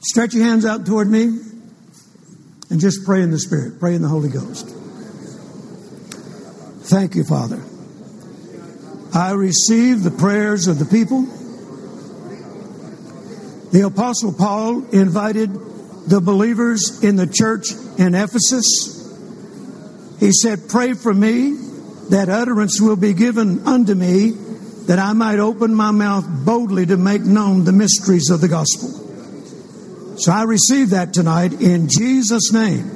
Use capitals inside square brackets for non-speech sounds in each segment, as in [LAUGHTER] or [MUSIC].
Stretch your hands out toward me and just pray in the Spirit, pray in the Holy Ghost. Thank you, Father. I receive the prayers of the people. The Apostle Paul invited the believers in the church in Ephesus. He said, Pray for me that utterance will be given unto me that I might open my mouth boldly to make known the mysteries of the gospel. So I receive that tonight in Jesus' name.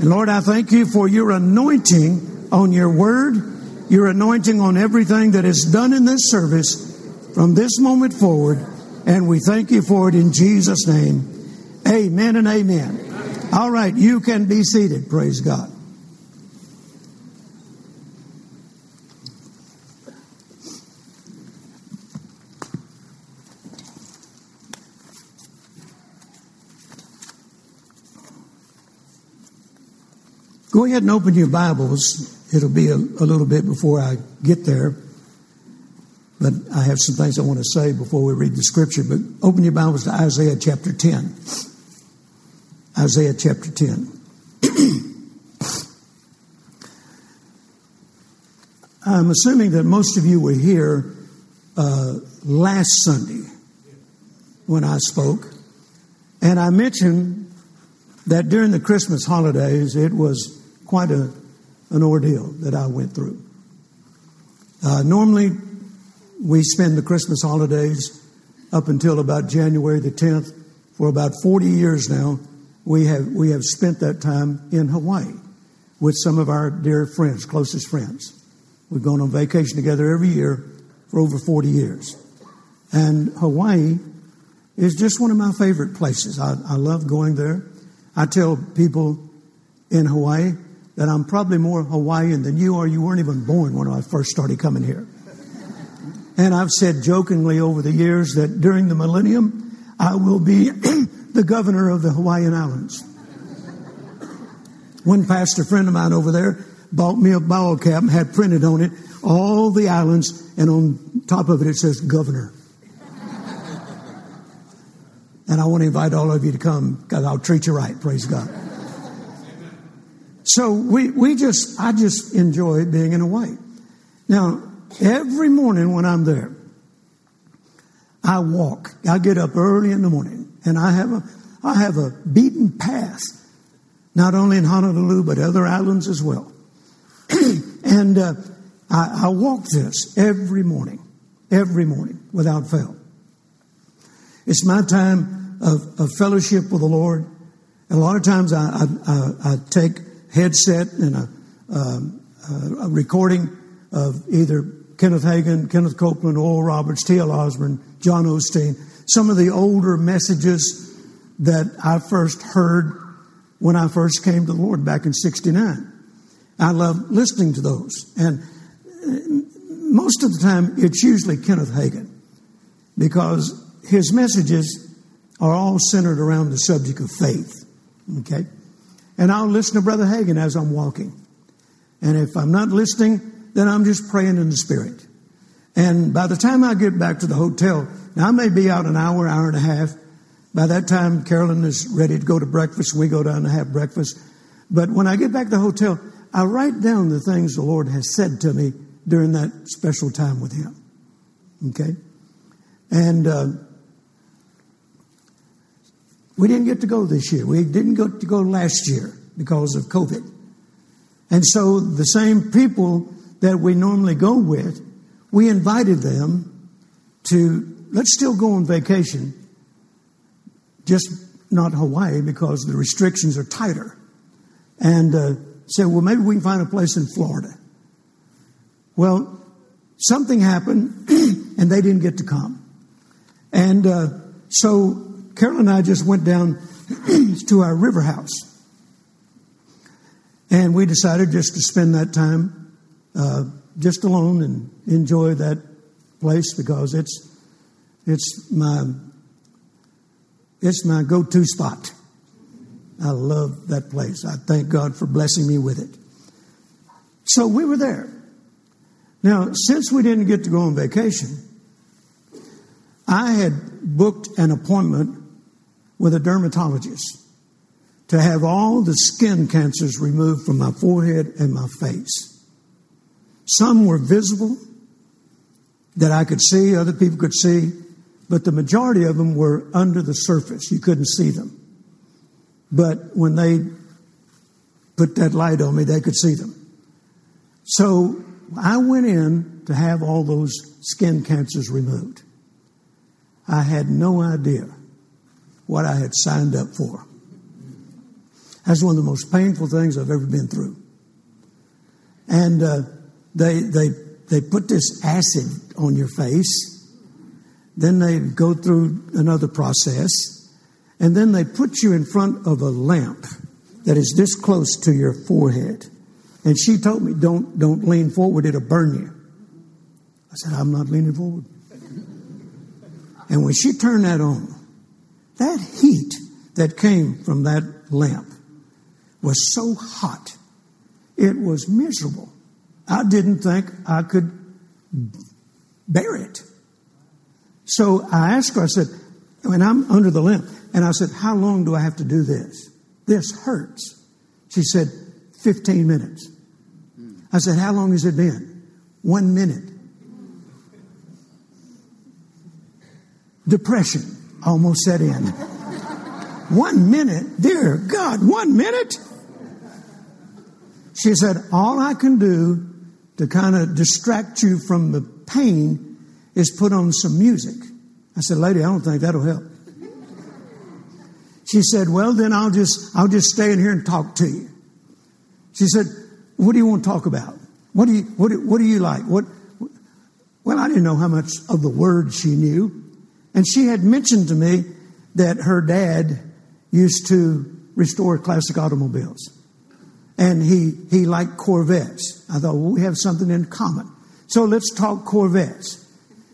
And Lord, I thank you for your anointing on your word, your anointing on everything that is done in this service from this moment forward. And we thank you for it in Jesus' name. Amen and amen. All right, you can be seated. Praise God. Go ahead and open your Bibles. It'll be a, a, little bit before I get there, but I have some things I want to say before we read the scripture. But open your Bibles to Isaiah chapter 10. Isaiah chapter 10. [CLEARS THROAT] I'm assuming that most of you were here uh, last Sunday when I spoke, and I mentioned that during the Christmas holidays it was quite a, an ordeal that I went through. Uh, normally, we spend the Christmas holidays up until about January the 10th. For about 40 years now, we have, we have spent that time in Hawaii with some of our dear friends, closest friends. We've gone on vacation together every year for over 40 years. And Hawaii is just one of my favorite places. I, I love going there. I tell people in Hawaii, that I'm probably more Hawaiian than you are. You weren't even born when I first started coming here. And I've said jokingly over the years that during the millennium, I will be [CLEARS THROAT] the governor of the Hawaiian Islands. One pastor friend of mine over there bought me a ball cap and had printed on it all the islands, and on top of it it says governor. and I want to invite all of you to come because I'll treat you right. Praise God. So we, we just, I just enjoy being in Hawaii. Now, every morning when I'm there, I walk. I get up early in the morning and I have a, I have a beaten path, not only in Honolulu, but other islands as well. [CLEARS THROAT] and uh, I, I walk this every morning, every morning without fail. It's my time of, of fellowship with the Lord. a lot of times I, I, I, I take headset and a, um, a recording of either Kenneth Hagin, Kenneth Copeland, Oral Roberts, T.L. Osborn, John Osteen, some of the older messages that I first heard when I first came to the Lord back in 69. I love listening to those. And uh, most of the time, it's usually Kenneth Hagin because his messages are all centered around the subject of faith. Okay? And I'll listen to Brother Hagin as I'm walking. And if I'm not listening, then I'm just praying in the Spirit. And by the time I get back to the hotel, now I may be out an hour, hour and a half. By that time, Carolyn is ready to go to breakfast. We go down and have breakfast. But when I get back to the hotel, I write down the things the Lord has said to me during that special time with Him. Okay? And uh, we didn't get to go this year. We didn't get to go last year because of COVID. And so the same people that we normally go with, we invited them to, let's still go on vacation, just not Hawaii because the restrictions are tighter. And uh, said, well, maybe we can find a place in Florida. Well, something happened [CLEARS THROAT] and they didn't get to come. And uh, so Carol and I just went down [CLEARS THROAT] to our river house. And we decided just to spend that time uh, just alone and enjoy that place because it's it's my it's my go-to spot. I love that place. I thank God for blessing me with it. So we were there. Now, since we didn't get to go on vacation, I had booked an appointment with a dermatologist to have all the skin cancers removed from my forehead and my face. Some were visible that I could see, other people could see, but the majority of them were under the surface. You couldn't see them. But when they put that light on me, they could see them. So I went in to have all those skin cancers removed. I had no idea what I had signed up for. That's one of the most painful things I've ever been through. And uh, they, they, they put this acid on your face. Then they go through another process. And then they put you in front of a lamp that is this close to your forehead. And she told me, don't, don't lean forward, it'll burn you. I said, I'm not leaning forward. And when she turned that on, that heat that came from that lamp was so hot, it was miserable. I didn't think I could bear it. So I asked her, I said, when I'm under the lamp, and I said, How long do I have to do this? This hurts. She said, 15 minutes. I said, How long has it been? One minute. Depression almost set in. one minute? Dear God, one minute? She said, All I can do to kind of distract you from the pain is put on some music. I said, Lady, I don't think that'll help. She said, Well, then I'll just I'll just stay in here and talk to you. She said, What do you want to talk about? What do you what do, what do you like? What well, I didn't know how much of the word she knew. And she had mentioned to me that her dad used to restore classic automobiles. And he, he liked Corvettes. I thought, well, we have something in common. So let's talk Corvettes.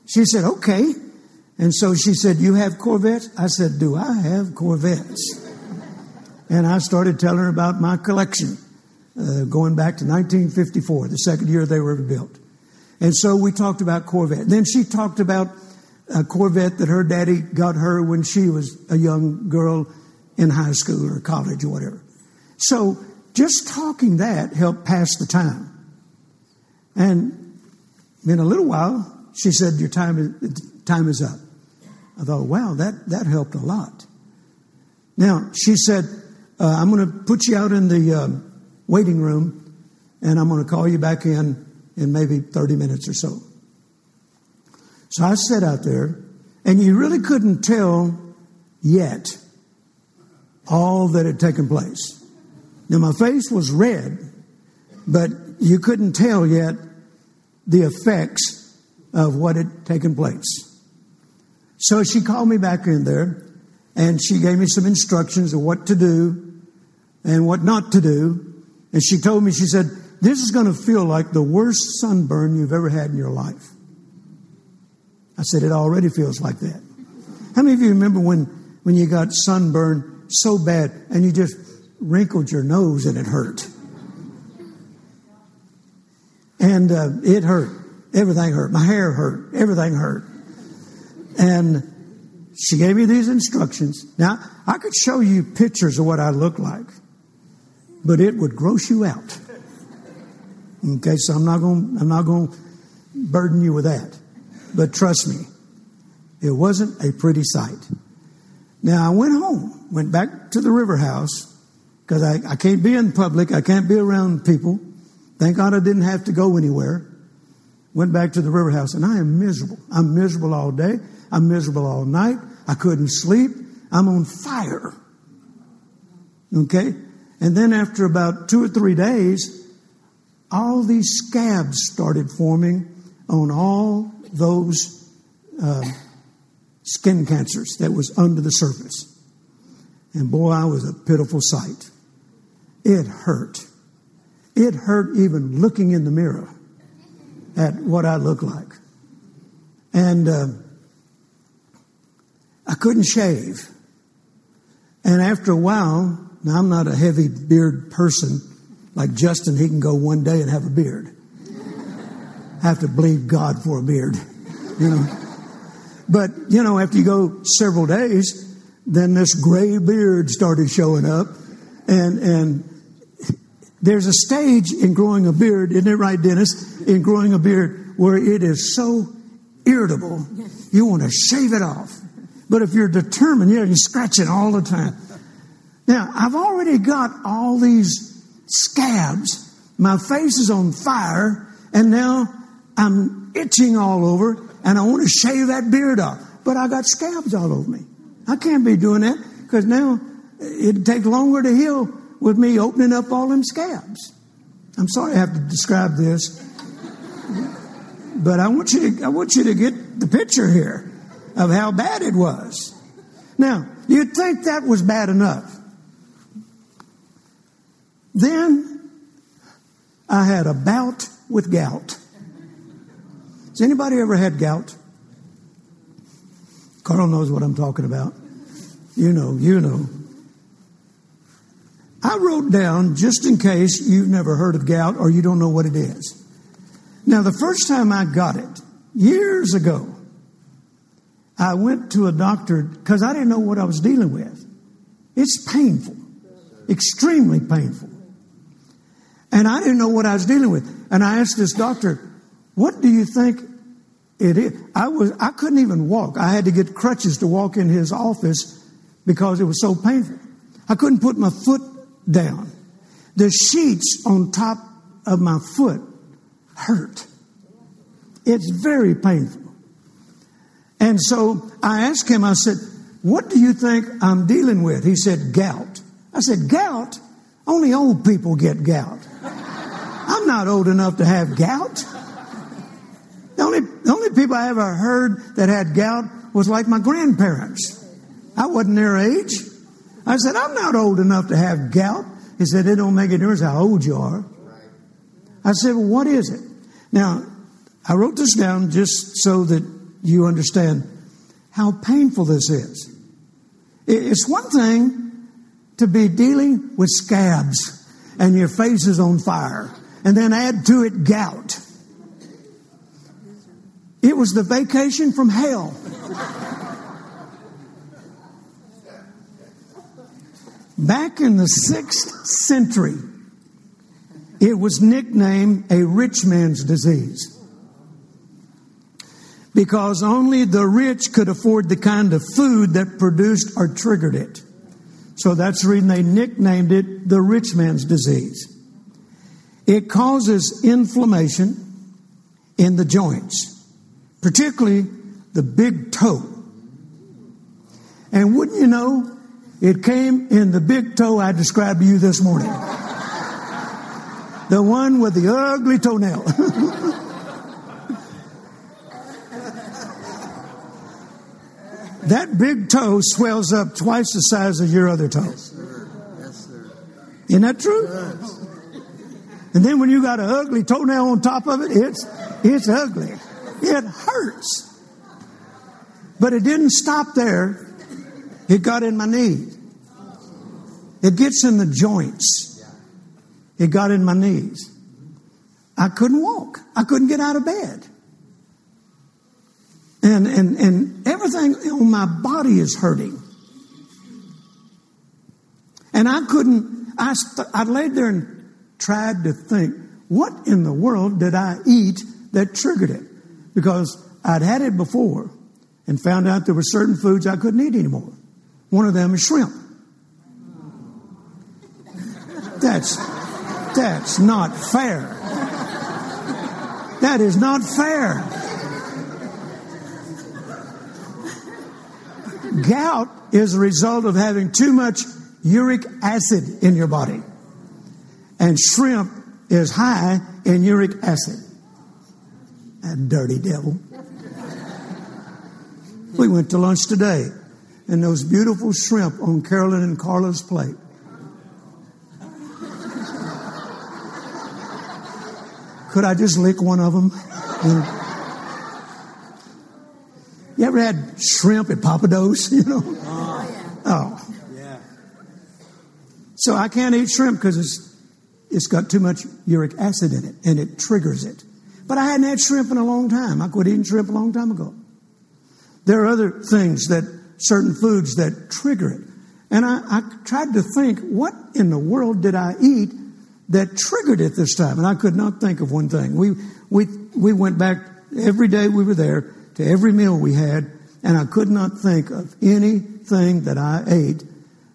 She said, okay. And so she said, You have Corvettes? I said, Do I have Corvettes? And I started telling her about my collection, uh, going back to 1954, the second year they were built. And so we talked about Corvette. Then she talked about a Corvette that her daddy got her when she was a young girl in high school or college or whatever. So just talking that helped pass the time. And in a little while, she said, Your time is, time is up. I thought, wow, that, that helped a lot. Now, she said, uh, I'm going to put you out in the um, waiting room and I'm going to call you back in in maybe 30 minutes or so. So I sat out there and you really couldn't tell yet all that had taken place. Now, my face was red, but you couldn't tell yet the effects of what had taken place. So she called me back in there and she gave me some instructions of what to do and what not to do. And she told me, she said, this is going to feel like the worst sunburn you've ever had in your life. I said, it already feels like that. How many of you remember when, when you got sunburned so bad and you just wrinkled your nose and it hurt? And uh, it hurt. Everything hurt. My hair hurt. Everything hurt. And she gave me these instructions. Now, I could show you pictures of what I look like, but it would gross you out. Okay, so I'm not going I'm not going to burden you with that. But trust me, it wasn't a pretty sight. Now I went home, went back to the river house because I, I can't be in public, I can't be around people. Thank God I didn't have to go anywhere. Went back to the river house and I am miserable. I'm miserable all day. I'm miserable all night. I couldn't sleep. I'm on fire. Okay? And then after about two or three days, all these scabs started forming on all those uh, skin cancers that was under the surface. And boy, I was a pitiful sight. It hurt. It hurt even looking in the mirror at what I looked like. And uh, I couldn't shave. And after a while, now I'm not a heavy beard person like Justin, he can go one day and have a beard. Have to believe God for a beard, you know. But, you know, after you go several days, then this gray beard started showing up. And, and there's a stage in growing a beard, isn't it right, Dennis? In growing a beard where it is so irritable, you want to shave it off. But if you're determined, you know, you're scratching all the time. Now, I've already got all these scabs. My face is on fire, and now I'm itching all over, and I want to shave that beard off. But I got scabs all over me. I can't be doing that because now it'd take longer to heal with me opening up all them scabs. I'm sorry I have to describe this, but I want you to, I want you to get the picture here of how bad it was. Now, you'd think that was bad enough. Then I had a bout with gout. Has anybody ever had gout? Carl knows what I'm talking about. You know, you know. I wrote down, just in case you've never heard of gout or you don't know what it is. Now, the first time I got it, years ago, I went to a doctor because I didn't know what I was dealing with. It's painful, extremely painful. And I didn't know what I was dealing with. And I asked this doctor, what do you think it is? I was, I couldn't even walk. I had to get crutches to walk in his office because it was so painful. I couldn't put my foot down. The sheets on top of my foot hurt. It's very painful. And so I asked him, I said, What do you think I'm dealing with? He said, Gout. I said, Gout? Only old people get gout. [LAUGHS] I'm not old enough to have gout. Only, the only people I ever heard that had gout was like my grandparents. I wasn't their age. I said, I'm not old enough to have gout. He said, it don't make a difference how old you are. I said, well, what is it? Now, I wrote this down just so that you understand how painful this is. It's one thing to be dealing with scabs and your face is on fire, and then add to it gout. It was the vacation from hell. Back in the sixth century, it was nicknamed a rich man's disease because only the rich could afford the kind of food that produced or triggered it. So that's the reason they nicknamed it the rich man's disease. It causes inflammation in the joints, particularly the big toe. And wouldn't you know, it came in the big toe I described to you this morning. the one with the ugly toenail. [LAUGHS] that big toe swells up twice the size of your other toe. Yes, sir. Yes, sir. Isn't that true? Yes. And then when you got an ugly toenail on top of it, it's it's ugly. It hurts. But it didn't stop there. It got in my knee. It gets in the joints. It got in my knees. I couldn't walk. I couldn't get out of bed. And, and, and everything on my body is hurting. And I couldn't, I, st- I laid there and tried to think, what in the world did I eat that triggered it? Because I'd had it before and found out there were certain foods I couldn't eat anymore. One of them is shrimp. That's, that's not fair. That is not fair. Gout is a result of having too much uric acid in your body. And shrimp is high in uric acid. That dirty devil. We went to lunch today, and those beautiful shrimp on Carolyn and Carla's plate. Could I just lick one of them? You ever had shrimp at Pappadeaux? [LAUGHS] You know? Oh. oh. Yeah. So I can't eat shrimp because it's it's got too much uric acid in it and it triggers it. But I hadn't had shrimp in a long time. I quit eating shrimp a long time ago. There are other things that certain foods that trigger it. And I, I tried to think, what in the world did I eat that triggered it this time? And I could not think of one thing. We, we, we went back every day we were there to every meal we had, and I could not think of anything that I ate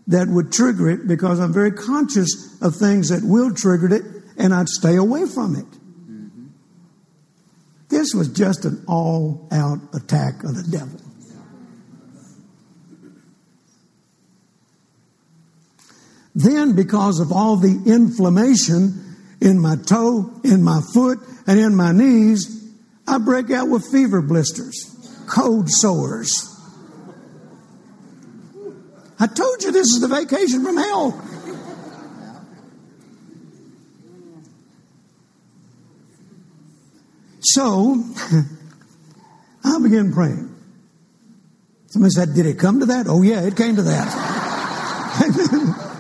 that would trigger it because I'm very conscious of things that will trigger it, and I'd stay away from it. This was just an all out attack of the devil. Then, because of all the inflammation in my toe, in my foot, and in my knees, I break out with fever blisters, cold sores. I told you this is the vacation from hell. So, [LAUGHS] I began praying. Somebody said, Did it come to that? Oh, yeah, it came to that. [LAUGHS]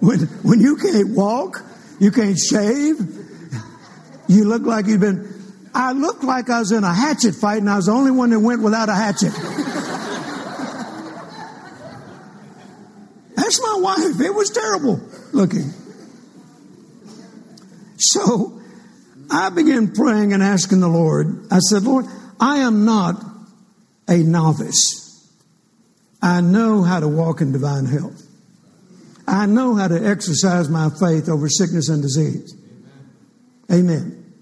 When, when you can't walk, you can't shave, you look like you've been. I looked like I was in a hatchet fight and I was the only one that went without a hatchet. That's my wife. It was terrible looking. So I began praying and asking the Lord. I said, Lord, I am not a novice. I know how to walk in divine health. I know how to exercise my faith over sickness and disease. Amen. Amen.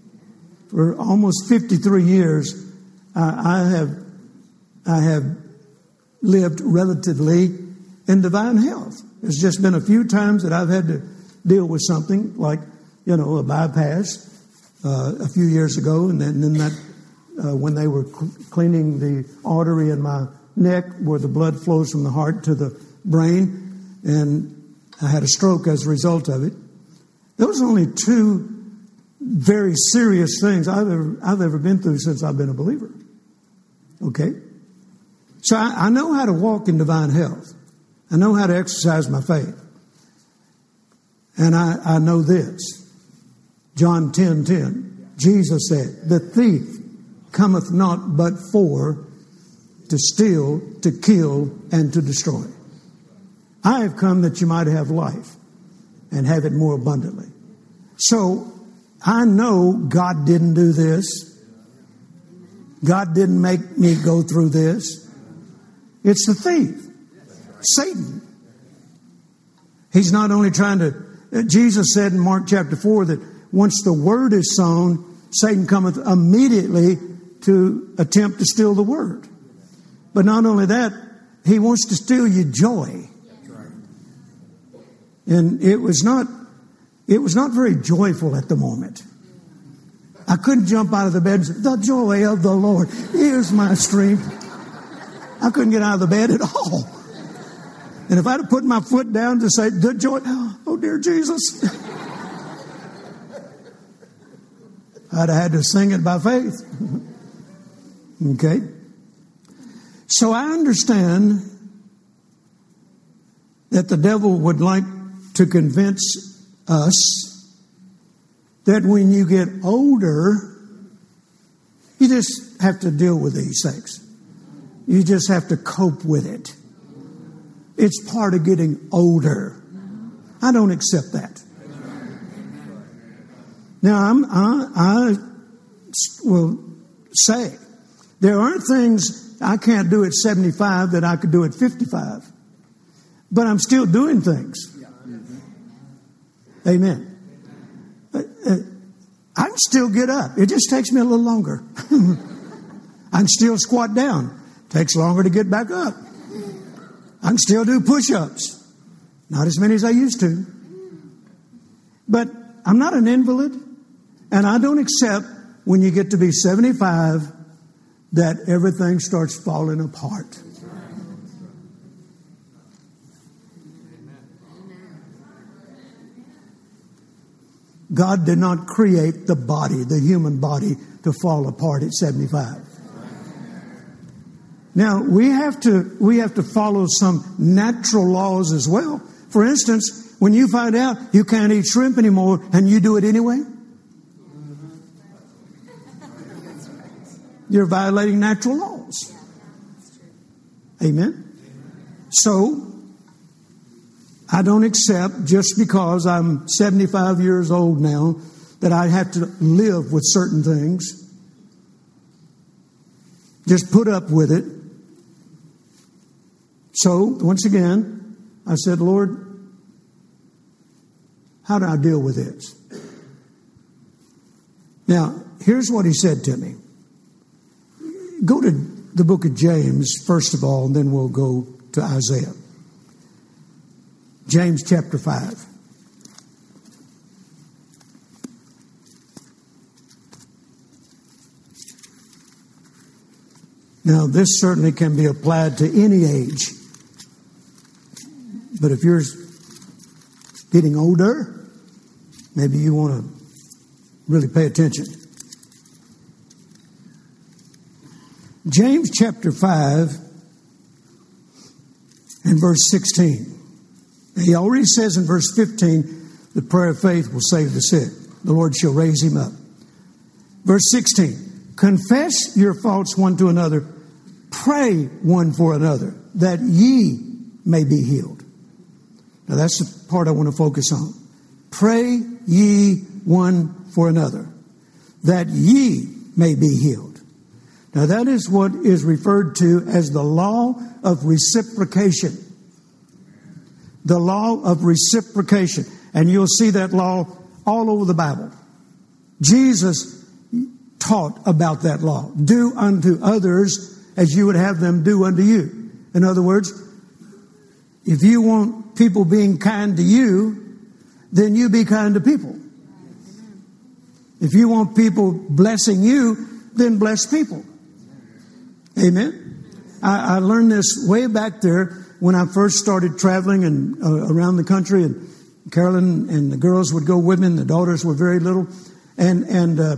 For almost 53 years, uh, I have, I have lived relatively in divine health. There's just been a few times that I've had to deal with something like, you know, a bypass uh, a few years ago, and then, then that uh, when they were cl- cleaning the artery in my neck where the blood flows from the heart to the brain, and I had a stroke as a result of it. Those are only two very serious things I've ever, I've ever been through since I've been a believer. Okay? So I, I know how to walk in divine health. I know how to exercise my faith. And I, I know this. John 10 10. Jesus said, The thief cometh not but for to steal, to kill, and to destroy. I have come that you might have life and have it more abundantly. So I know God didn't do this. God didn't make me go through this. It's the thief, Satan. He's not only trying to, Jesus said in Mark chapter 4 that once the word is sown, Satan cometh immediately to attempt to steal the word. But not only that, he wants to steal your joy. And it was not, it was not very joyful at the moment. I couldn't jump out of the bed the joy of the Lord is my strength. I couldn't get out of the bed at all. And if I'd have put my foot down to say, the joy, oh dear Jesus, I'd have had to sing it by faith. [LAUGHS] okay? So I understand that the devil would like to convince us that when you get older, you just have to deal with these things. You just have to cope with it. It's part of getting older. I don't accept that. Now, I'm, I, I will say there aren't things I can't do at 75 that I could do at 55, but I'm still doing things. Amen. Uh, uh, I can still get up. It just takes me a little longer. [LAUGHS] I can still squat down. Takes longer to get back up. I can still do push ups. Not as many as I used to. But I'm not an invalid, and I don't accept when you get to be 75 that everything starts falling apart. God did not create the body, the human body, to fall apart at 75. Now, we have to, we have to follow some natural laws as well. For instance, when you find out you can't eat shrimp anymore and you do it anyway, you're violating natural laws. Amen? So, I don't accept just because I'm 75 years old now that I have to live with certain things. Just put up with it. So, once again, I said, Lord, how do I deal with this? Now, here's what he said to me. Go to the book of James, first of all, and then we'll go to Isaiah. James chapter 5. Now, this certainly can be applied to any age. But if you're getting older, maybe you want to really pay attention. James chapter 5 and verse 16. He already says in verse 15, the prayer of faith will save the sick. The Lord shall raise him up. Verse 16, confess your faults one to another, pray one for another, that ye may be healed. Now that's the part I want to focus on. Pray ye one for another, that ye may be healed. Now that is what is referred to as the law of reciprocation the law of reciprocation. And you'll see that law all over the Bible. Jesus taught about that law. Do unto others as you would have them do unto you. In other words, if you want people being kind to you, then you be kind to people. If you want people blessing you, then bless people. Amen. I, I learned this way back there when I first started traveling and uh, around the country, and Carolyn and the girls would go with me, and the daughters were very little, and and uh,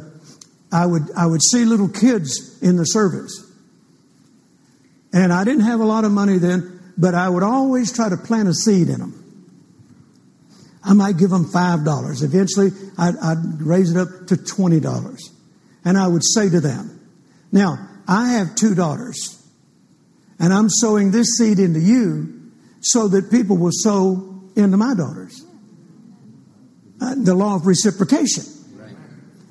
I would I would see little kids in the service, and I didn't have a lot of money then, but I would always try to plant a seed in them. I might give them five dollars. Eventually, I'd, I'd raise it up to twenty dollars, and I would say to them, "Now I have two daughters." And I'm sowing this seed into you so that people will sow into my daughters. Uh, the law of reciprocation.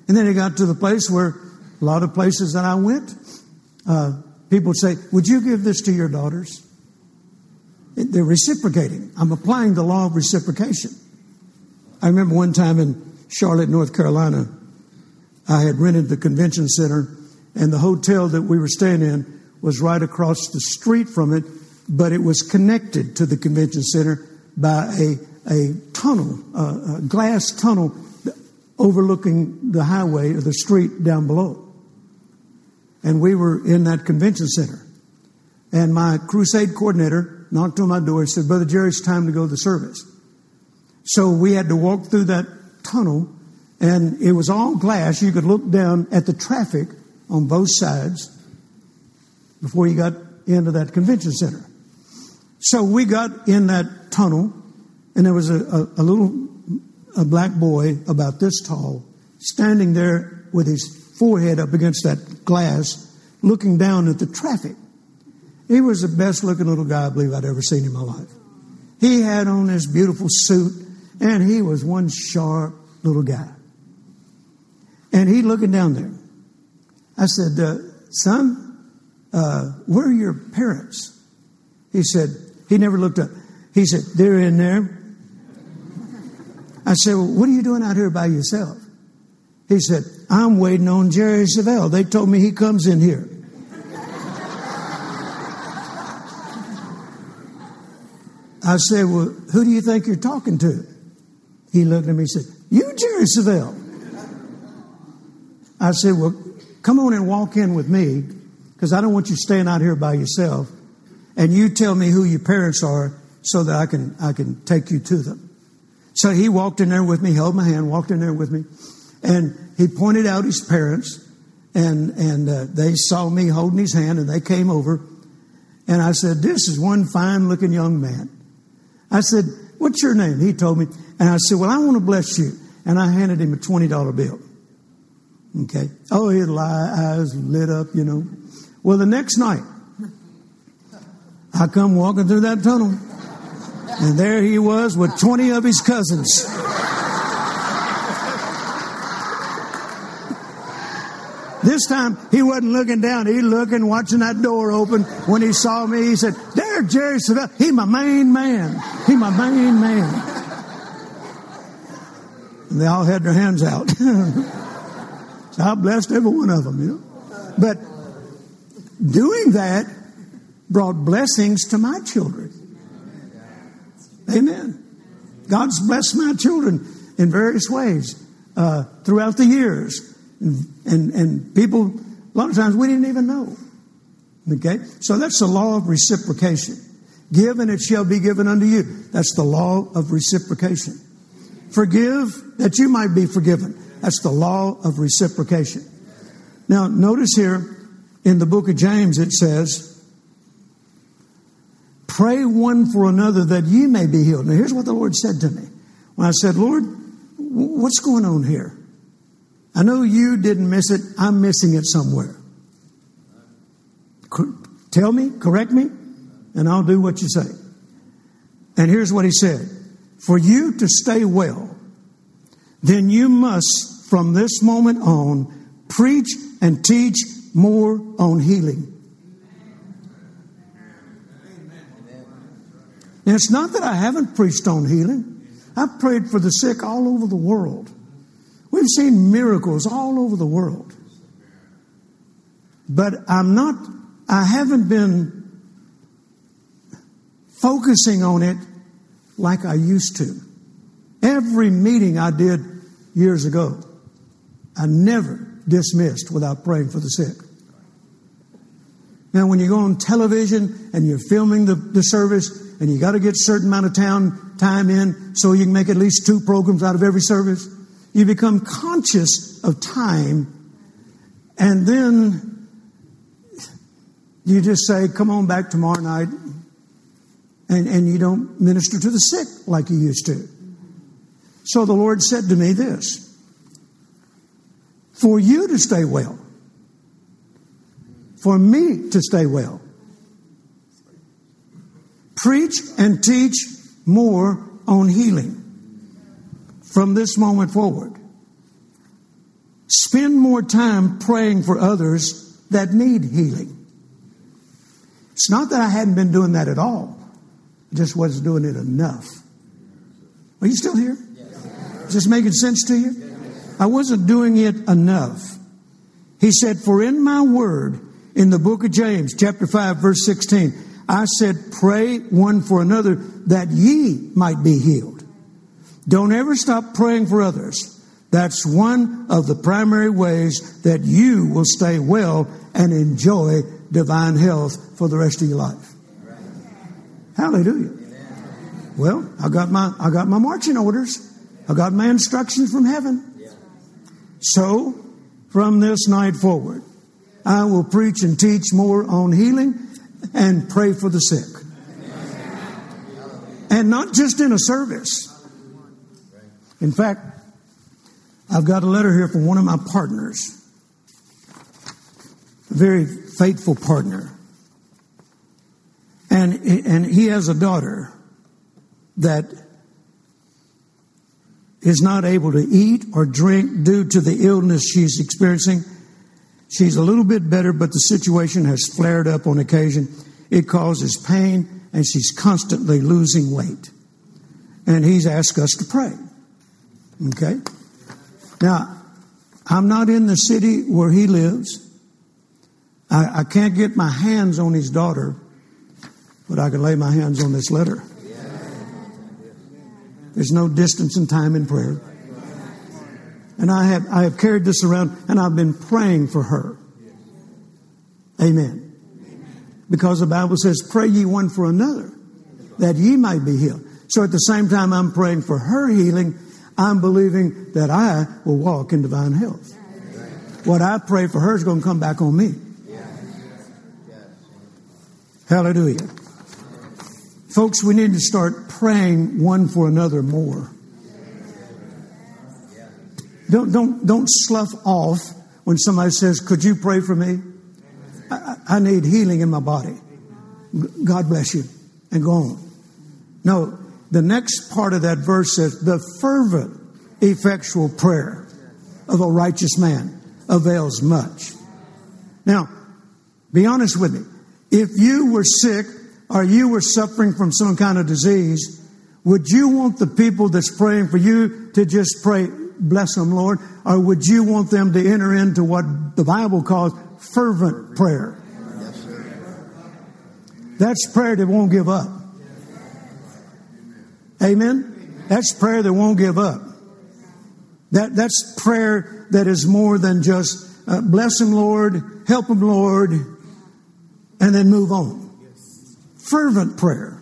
And then it got to the place where a lot of places that I went, uh, people would say, Would you give this to your daughters? They're reciprocating. I'm applying the law of reciprocation. I remember one time in Charlotte, North Carolina, I had rented the convention center, and the hotel that we were staying in was right across the street from it, but it was connected to the convention center by a, a tunnel, a, a glass tunnel overlooking the highway or the street down below. And we were in that convention center. And my crusade coordinator knocked on my door and said, Brother Jerry, it's time to go to the service. So we had to walk through that tunnel, and it was all glass. You could look down at the traffic on both sides before you got into that convention center. So we got in that tunnel, and there was a, a, a little a black boy about this tall standing there with his forehead up against that glass, looking down at the traffic. He was the best looking little guy I believe I'd ever seen in my life. He had on this beautiful suit, and he was one sharp little guy. And he looking down there. I said, uh, Son, uh, where are your parents? He said, he never looked up. He said, they're in there. I said, well, what are you doing out here by yourself? He said, I'm waiting on Jerry Savelle. They told me he comes in here. I said, well, who do you think you're talking to? He looked at me and said, you, Jerry Savelle. I said, well, come on and walk in with me because I don't want you staying out here by yourself. And you tell me who your parents are so that I can, I can take you to them. So he walked in there with me, held my hand, walked in there with me, and he pointed out his parents, and, and uh, they saw me holding his hand, and they came over. And I said, This is one fine looking young man. I said, What's your name? He told me. And I said, Well, I want to bless you. And I handed him a $20 bill. Okay. Oh, his eyes lit up, you know. Well, the next night, I come walking through that tunnel, and there he was with 20 of his cousins. This time he wasn't looking down, he looking, watching that door open. When he saw me, he said, There, Jerry Savelle, he my main man. He my main man. And they all had their hands out. [LAUGHS] I blessed every one of them, you know. But doing that brought blessings to my children. Amen. God's blessed my children in various ways uh, throughout the years. And, and, and people, a lot of times we didn't even know. Okay? So that's the law of reciprocation. Give and it shall be given unto you. That's the law of reciprocation. Forgive that you might be forgiven. That's the law of reciprocation. Now, notice here in the book of James it says, Pray one for another that ye may be healed. Now, here's what the Lord said to me. When I said, Lord, what's going on here? I know you didn't miss it. I'm missing it somewhere. Tell me, correct me, and I'll do what you say. And here's what he said For you to stay well, then you must, from this moment on, preach and teach more on healing. And it's not that I haven't preached on healing. I've prayed for the sick all over the world. We've seen miracles all over the world. But I'm not, I haven't been focusing on it like I used to. Every meeting I did years ago, I never dismissed without praying for the sick. Now, when you go on television and you're filming the, the service and you got to get a certain amount of town, time in so you can make at least two programs out of every service, you become conscious of time, and then you just say, Come on back tomorrow night, and, and you don't minister to the sick like you used to. So the Lord said to me this for you to stay well, for me to stay well, preach and teach more on healing from this moment forward. Spend more time praying for others that need healing. It's not that I hadn't been doing that at all, I just wasn't doing it enough. Are you still here? Is this making sense to you? I wasn't doing it enough. He said, For in my word, in the book of James, chapter 5, verse 16, I said, Pray one for another that ye might be healed. Don't ever stop praying for others. That's one of the primary ways that you will stay well and enjoy divine health for the rest of your life. Hallelujah. Well, I got my I got my marching orders. I got my instructions from heaven. So, from this night forward, I will preach and teach more on healing and pray for the sick. And not just in a service. In fact, I've got a letter here from one of my partners, a very faithful partner. And, and he has a daughter that is not able to eat or drink due to the illness she's experiencing. She's a little bit better, but the situation has flared up on occasion. It causes pain, and she's constantly losing weight. And he's asked us to pray. Okay? Now, I'm not in the city where he lives. I, I, can't get my hands on his daughter, but I can lay my hands on this letter. There's no distance in time in prayer. And I have, I have carried this around and I've been praying for her. Amen. Because the Bible says, pray ye one for another that ye might be healed. So at the same time I'm praying for her healing, I'm believing that I will walk in divine health. What I pray for her is going to come back on me. Hallelujah. Folks, we need to start praying one for another more. Don't, don't, don't slough off when somebody says, Could you pray for me? I, I need healing in my body. God bless you, and go on. No, the next part of that verse says, the fervent, effectual prayer of a righteous man avails much. Now, be honest with me. If you were sick or you were suffering from some kind of disease, would you want the people that's praying for you to just pray, bless them, Lord? Or would you want them to enter into what the Bible calls fervent prayer? That's prayer that won't give up. Amen? That's prayer that won't give up. That, that's prayer that is more than just uh, bless him, Lord, help him, Lord, and then move on. Fervent prayer.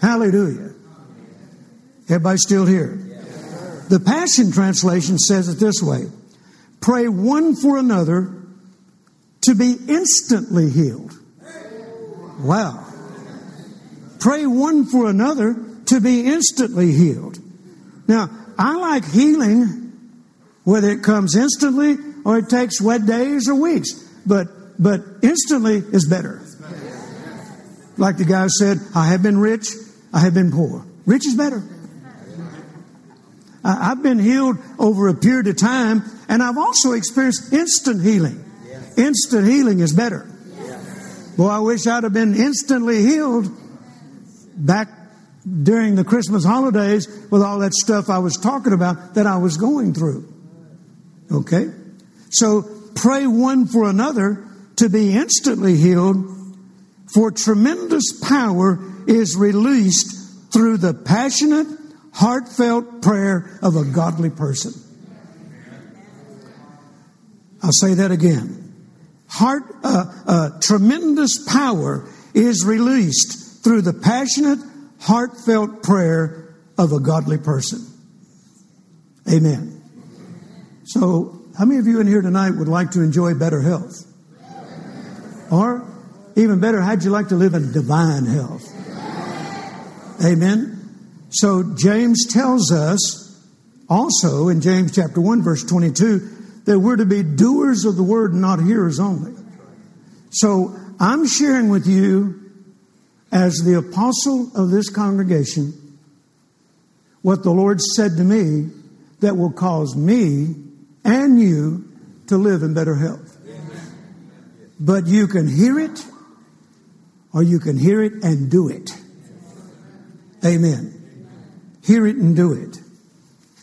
Hallelujah. Everybody still here? The Passion Translation says it this way Pray one for another to be instantly healed. Wow. Pray one for another to be instantly healed. Now, I like healing, whether it comes instantly or it takes what days or weeks, but but instantly is better. Like the guy said, I have been rich, I have been poor. Rich is better. I've been healed over a period of time, and I've also experienced instant healing. Instant healing is better. Boy, I wish I'd have been instantly healed back during the Christmas holidays with all that stuff I was talking about that I was going through. Okay? So pray one for another to be instantly healed, for tremendous power is released through the passionate, heartfelt prayer of a godly person. I'll say that again. Heart, uh, uh, tremendous power is released through the passionate, heartfelt prayer of a godly person. Amen. So, how many of you in here tonight would like to enjoy better health? Or, even better, how'd you like to live in divine health? Amen. So, James tells us also in James chapter 1, verse 22, that we're to be doers of the word, not hearers only. So, I'm sharing with you as the apostle of this congregation what the Lord said to me that will cause me and you to live in better health. But you can hear it or you can hear it and do it. Amen. Hear it and do it.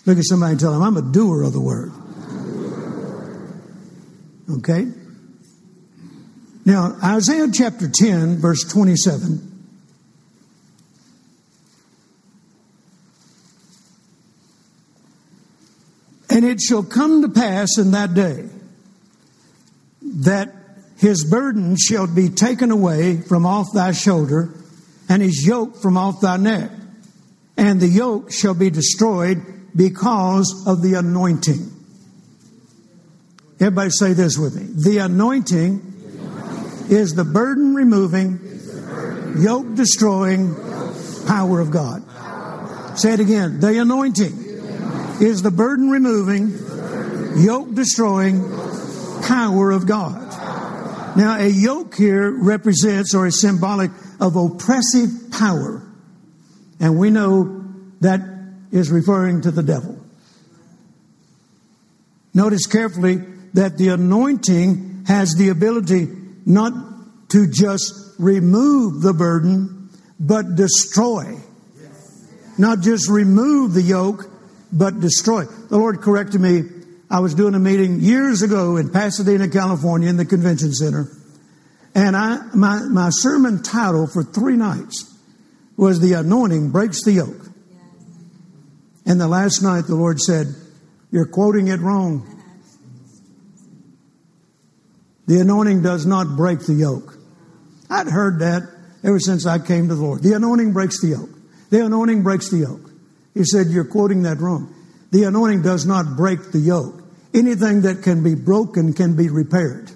Look at somebody and tell them, I'm a doer of the word. Okay? Now, Isaiah chapter 10, verse 27 And it shall come to pass in that day that his burden shall be taken away from off thy shoulder, and his yoke from off thy neck. And the yoke shall be destroyed because of the anointing. Everybody say this with me. The anointing, is the burden removing, yoke destroying power of God. Say it again. The anointing is the burden removing, yoke destroying power of God. Now, a yoke here represents or is symbolic of oppressive power. And we know that is referring to the devil. Notice carefully that the anointing has the ability not to just remove the burden, but destroy. Not just remove the yoke, but destroy. The Lord corrected me. I was doing a meeting years ago in Pasadena, California, in the convention center. And I, my, my sermon title for three nights was The Anointing Breaks the Yoke. And the last night the Lord said, You're quoting it wrong. The anointing does not break the yoke. I'd heard that ever since I came to the Lord. The anointing breaks the yoke. The anointing breaks the yoke. He said, You're quoting that wrong. The anointing does not break the yoke. Anything that can be broken can be repaired.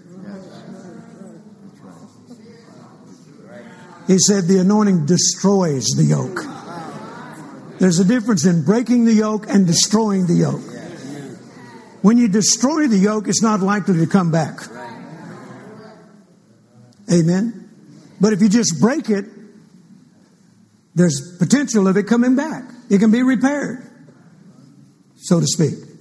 He said, The anointing destroys the yoke. There's a difference in breaking the yoke and destroying the yoke. When you destroy the yoke, it's not likely to come back. Amen. But if you just break it, there's potential of it coming back. It can be repaired, so to speak.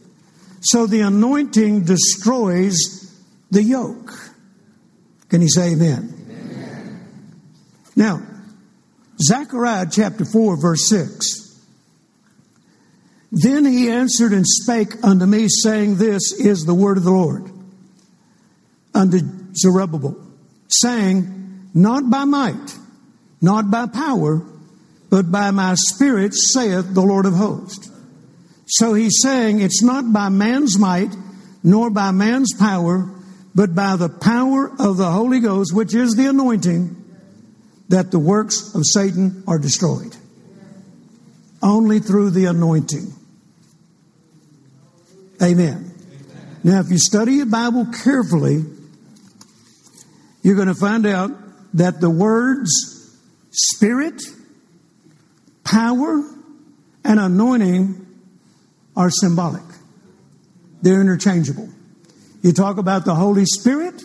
So the anointing destroys the yoke. Can you say amen? amen? Now, Zechariah chapter 4, verse 6. Then he answered and spake unto me, saying, This is the word of the Lord unto Zerubbabel, saying, Not by might, not by power, but by my spirit, saith the Lord of hosts. So he's saying it's not by man's might, nor by man's power, but by the power of the Holy Ghost, which is the anointing, that the works of Satan are destroyed. Only through the anointing. Amen. Now, if you study your Bible carefully, you're going to find out that the words spirit, power, and anointing are symbolic. They're interchangeable. You talk about the Holy Spirit,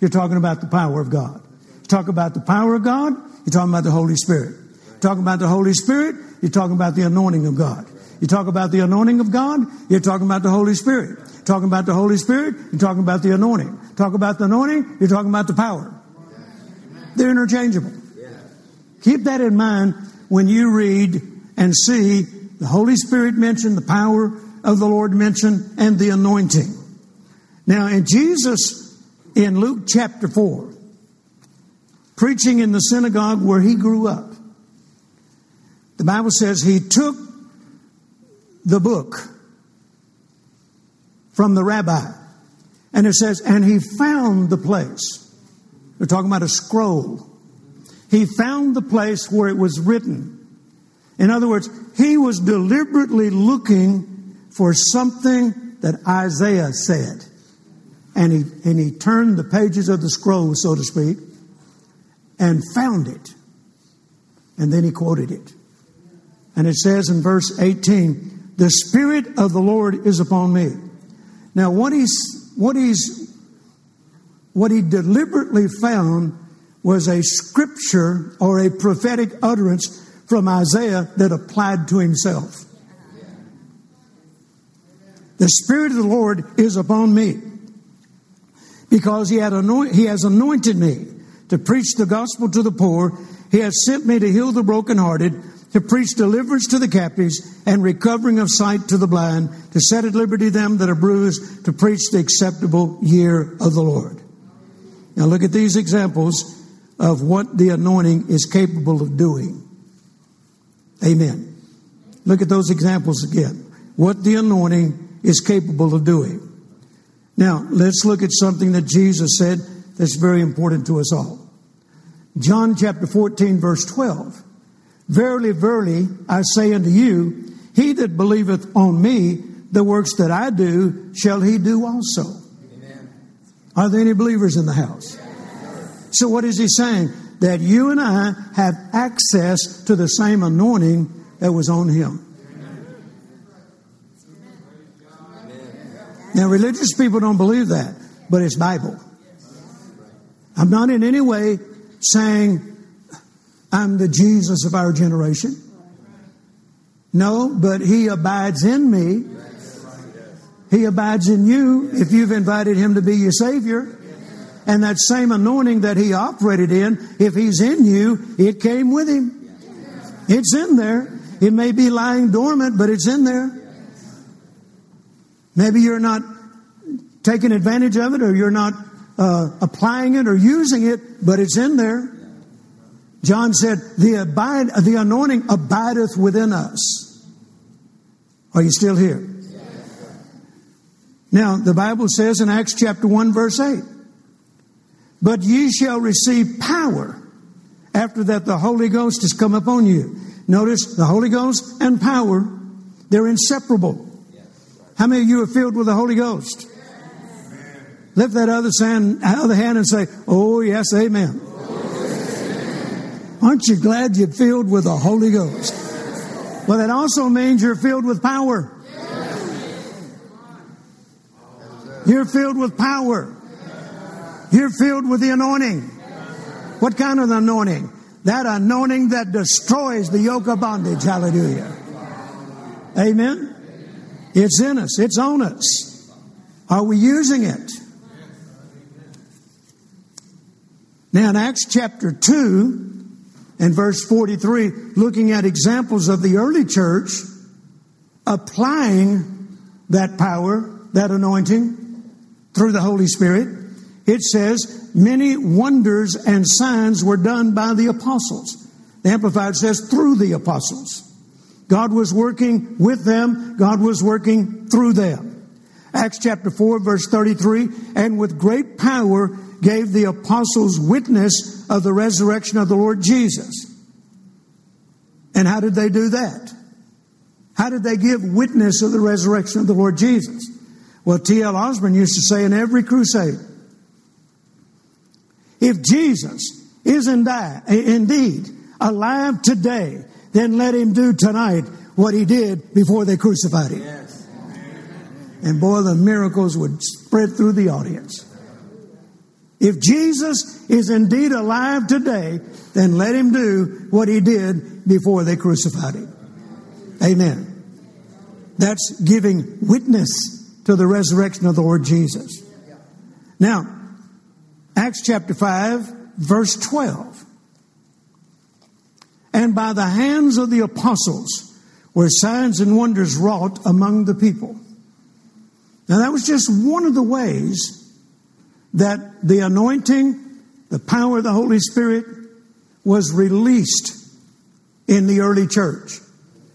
you're talking about the power of God. You talk about the power of God, you're talking about the Holy Spirit. You talk about the Holy Spirit, you're talking about the anointing of God. You talk about the anointing of God, you're talking about the Holy Spirit. Talking about the Holy Spirit, you're talking about the anointing. Talk about the anointing, you're talking about the power. They're interchangeable. Keep that in mind when you read and see the Holy Spirit mentioned, the power of the Lord mentioned, and the anointing. Now, in Jesus, in Luke chapter 4, preaching in the synagogue where he grew up, the Bible says he took the book from the rabbi. And it says, and he found the place. We're talking about a scroll. He found the place where it was written. In other words, he was deliberately looking for something that Isaiah said. And he, and he turned the pages of the scroll, so to speak, and found it. And then he quoted it. And it says in verse 18, the Spirit of the Lord is upon me. Now, what he's, what he's, what he deliberately found was a scripture or a prophetic utterance from Isaiah that applied to himself. The Spirit of the Lord is upon me because he, had anoint, he has anointed me to preach the gospel to the poor. He has sent me to heal the brokenhearted to preach deliverance to the captives and recovering of sight to the blind, to set at liberty them that are bruised, to preach the acceptable year of the Lord. Now look at these examples of what the anointing is capable of doing. Amen. Look at those examples again. What the anointing is capable of doing. Now, let's look at something that Jesus said that's very important to us all. John chapter 14, verse 12. Verily, verily, I say unto you, he that believeth on me, the works that I do, shall he do also. Amen. Are there any believers in the house? Yes. So, what is he saying? That you and I have access to the same anointing that was on him. Now, religious people don't believe that, but it's Bible. I'm not in any way saying I'm the Jesus of our generation. No, but He abides in me. He abides in you if you've invited Him to be your Savior. And that same anointing that He operated in, if He's in you, it came with Him. It's in there. It may be lying dormant, but it's in there. Maybe you're not taking advantage of it or you're not uh, applying it or using it, but it's in there. John said, the, abide, the anointing abideth within us. Are you still here? Now, the Bible says in Acts chapter 1, verse 8, But ye shall receive power after that the Holy Ghost has come upon you. Notice the Holy Ghost and power, they're inseparable. How many of you are filled with the Holy Ghost? Lift that other hand, other hand and say, Oh, yes, amen. Aren't you glad you're filled with the Holy Ghost? Well, that also means you're filled with power. You're filled with power. You're filled with the anointing. What kind of anointing? That anointing that destroys the yoke of bondage. Hallelujah. Amen. It's in us. It's on us. Are we using it? Now in Acts chapter 2 and verse 43, looking at examples of the early church applying that power, that anointing through the Holy Spirit, it says, many wonders and signs were done by the apostles. The Amplified says, through the apostles. God was working with them, God was working through them. Acts chapter 4, verse 33, and with great power gave the apostles witness of the resurrection of the Lord Jesus. And how did they do that? How did they give witness of the resurrection of the Lord Jesus? Well, T.L. Osborn used to say in every crusade, if Jesus is indeed alive today, then let him do tonight what he did before they crucified him. Yes. And boy, the miracles would spread through the audience. If Jesus is indeed alive today, then let him do what he did before they crucified him. Amen. That's giving witness to the resurrection of the Lord Jesus. Now, Acts chapter 5, verse 12. And by the hands of the apostles were signs and wonders wrought among the people. Now, that was just one of the ways that the anointing, the power of the Holy Spirit was released in the early church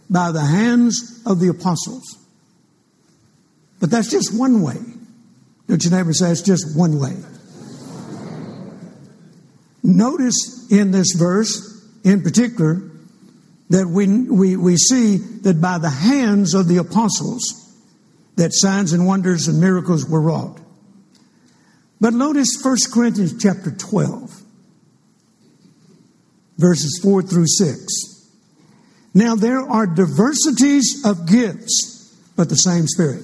by the hands of the apostles. But that's just one way. Don't your neighbor say it's just one way? Notice in this verse, in particular, that we, we, we see that by the hands of the apostles, that signs and wonders and miracles were wrought. But notice 1 Corinthians chapter 12, verses 4 through 6. Now there are diversities of gifts, but the same Spirit.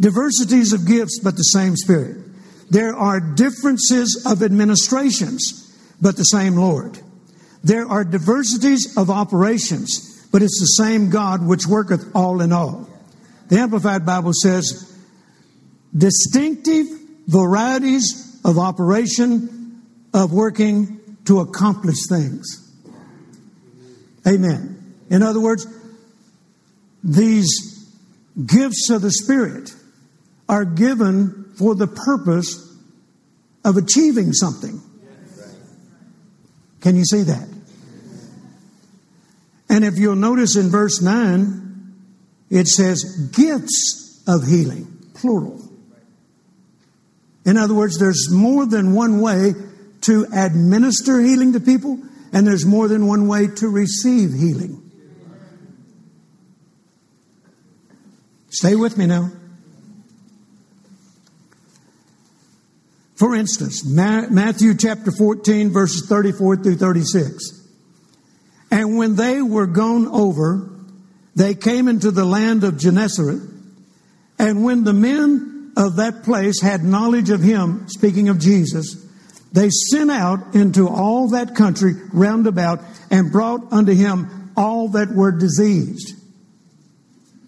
Diversities of gifts, but the same Spirit. There are differences of administrations, but the same Lord. There are diversities of operations, but it's the same God which worketh all in all. The Amplified Bible says, distinctive varieties of operation, of working to accomplish things. Amen. In other words, these gifts of the Spirit are given for the purpose of achieving something. Can you see that? And if you'll notice in verse 9, it says gifts of healing, plural. In other words, there's more than one way to administer healing to people, and there's more than one way to receive healing. Stay with me now. For instance, Matthew chapter 14, verses 34 through 36. And when they were gone over, they came into the land of Gennesaret. And when the men of that place had knowledge of him, speaking of Jesus, they sent out into all that country round about and brought unto him all that were diseased.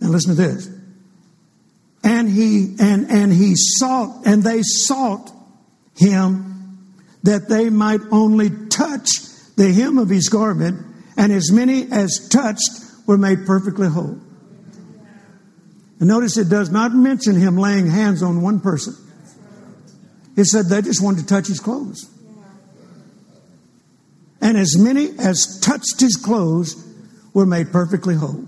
Now listen to this. And he and and he sought and they sought him that they might only touch the hem of his garment, and as many as touched were made perfectly whole. And notice it does not mention him laying hands on one person. It said they just wanted to touch his clothes. And as many as touched his clothes were made perfectly whole.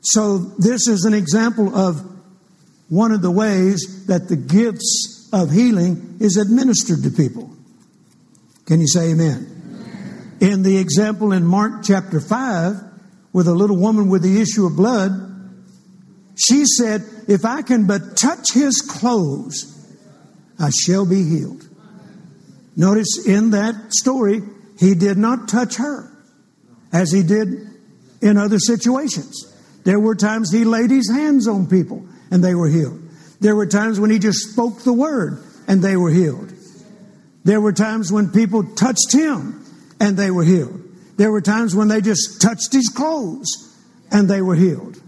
So this is an example of one of the ways that the gifts of healing is administered to people. Can you say amen? amen? In the example in Mark chapter 5, with a little woman with the issue of blood, she said, If I can but touch his clothes, I shall be healed. Notice in that story, he did not touch her as he did in other situations. There were times he laid his hands on people and they were healed. There were times when he just spoke the word and they were healed. There were times when people touched him and they were healed. There were times when they just touched his clothes and they were healed.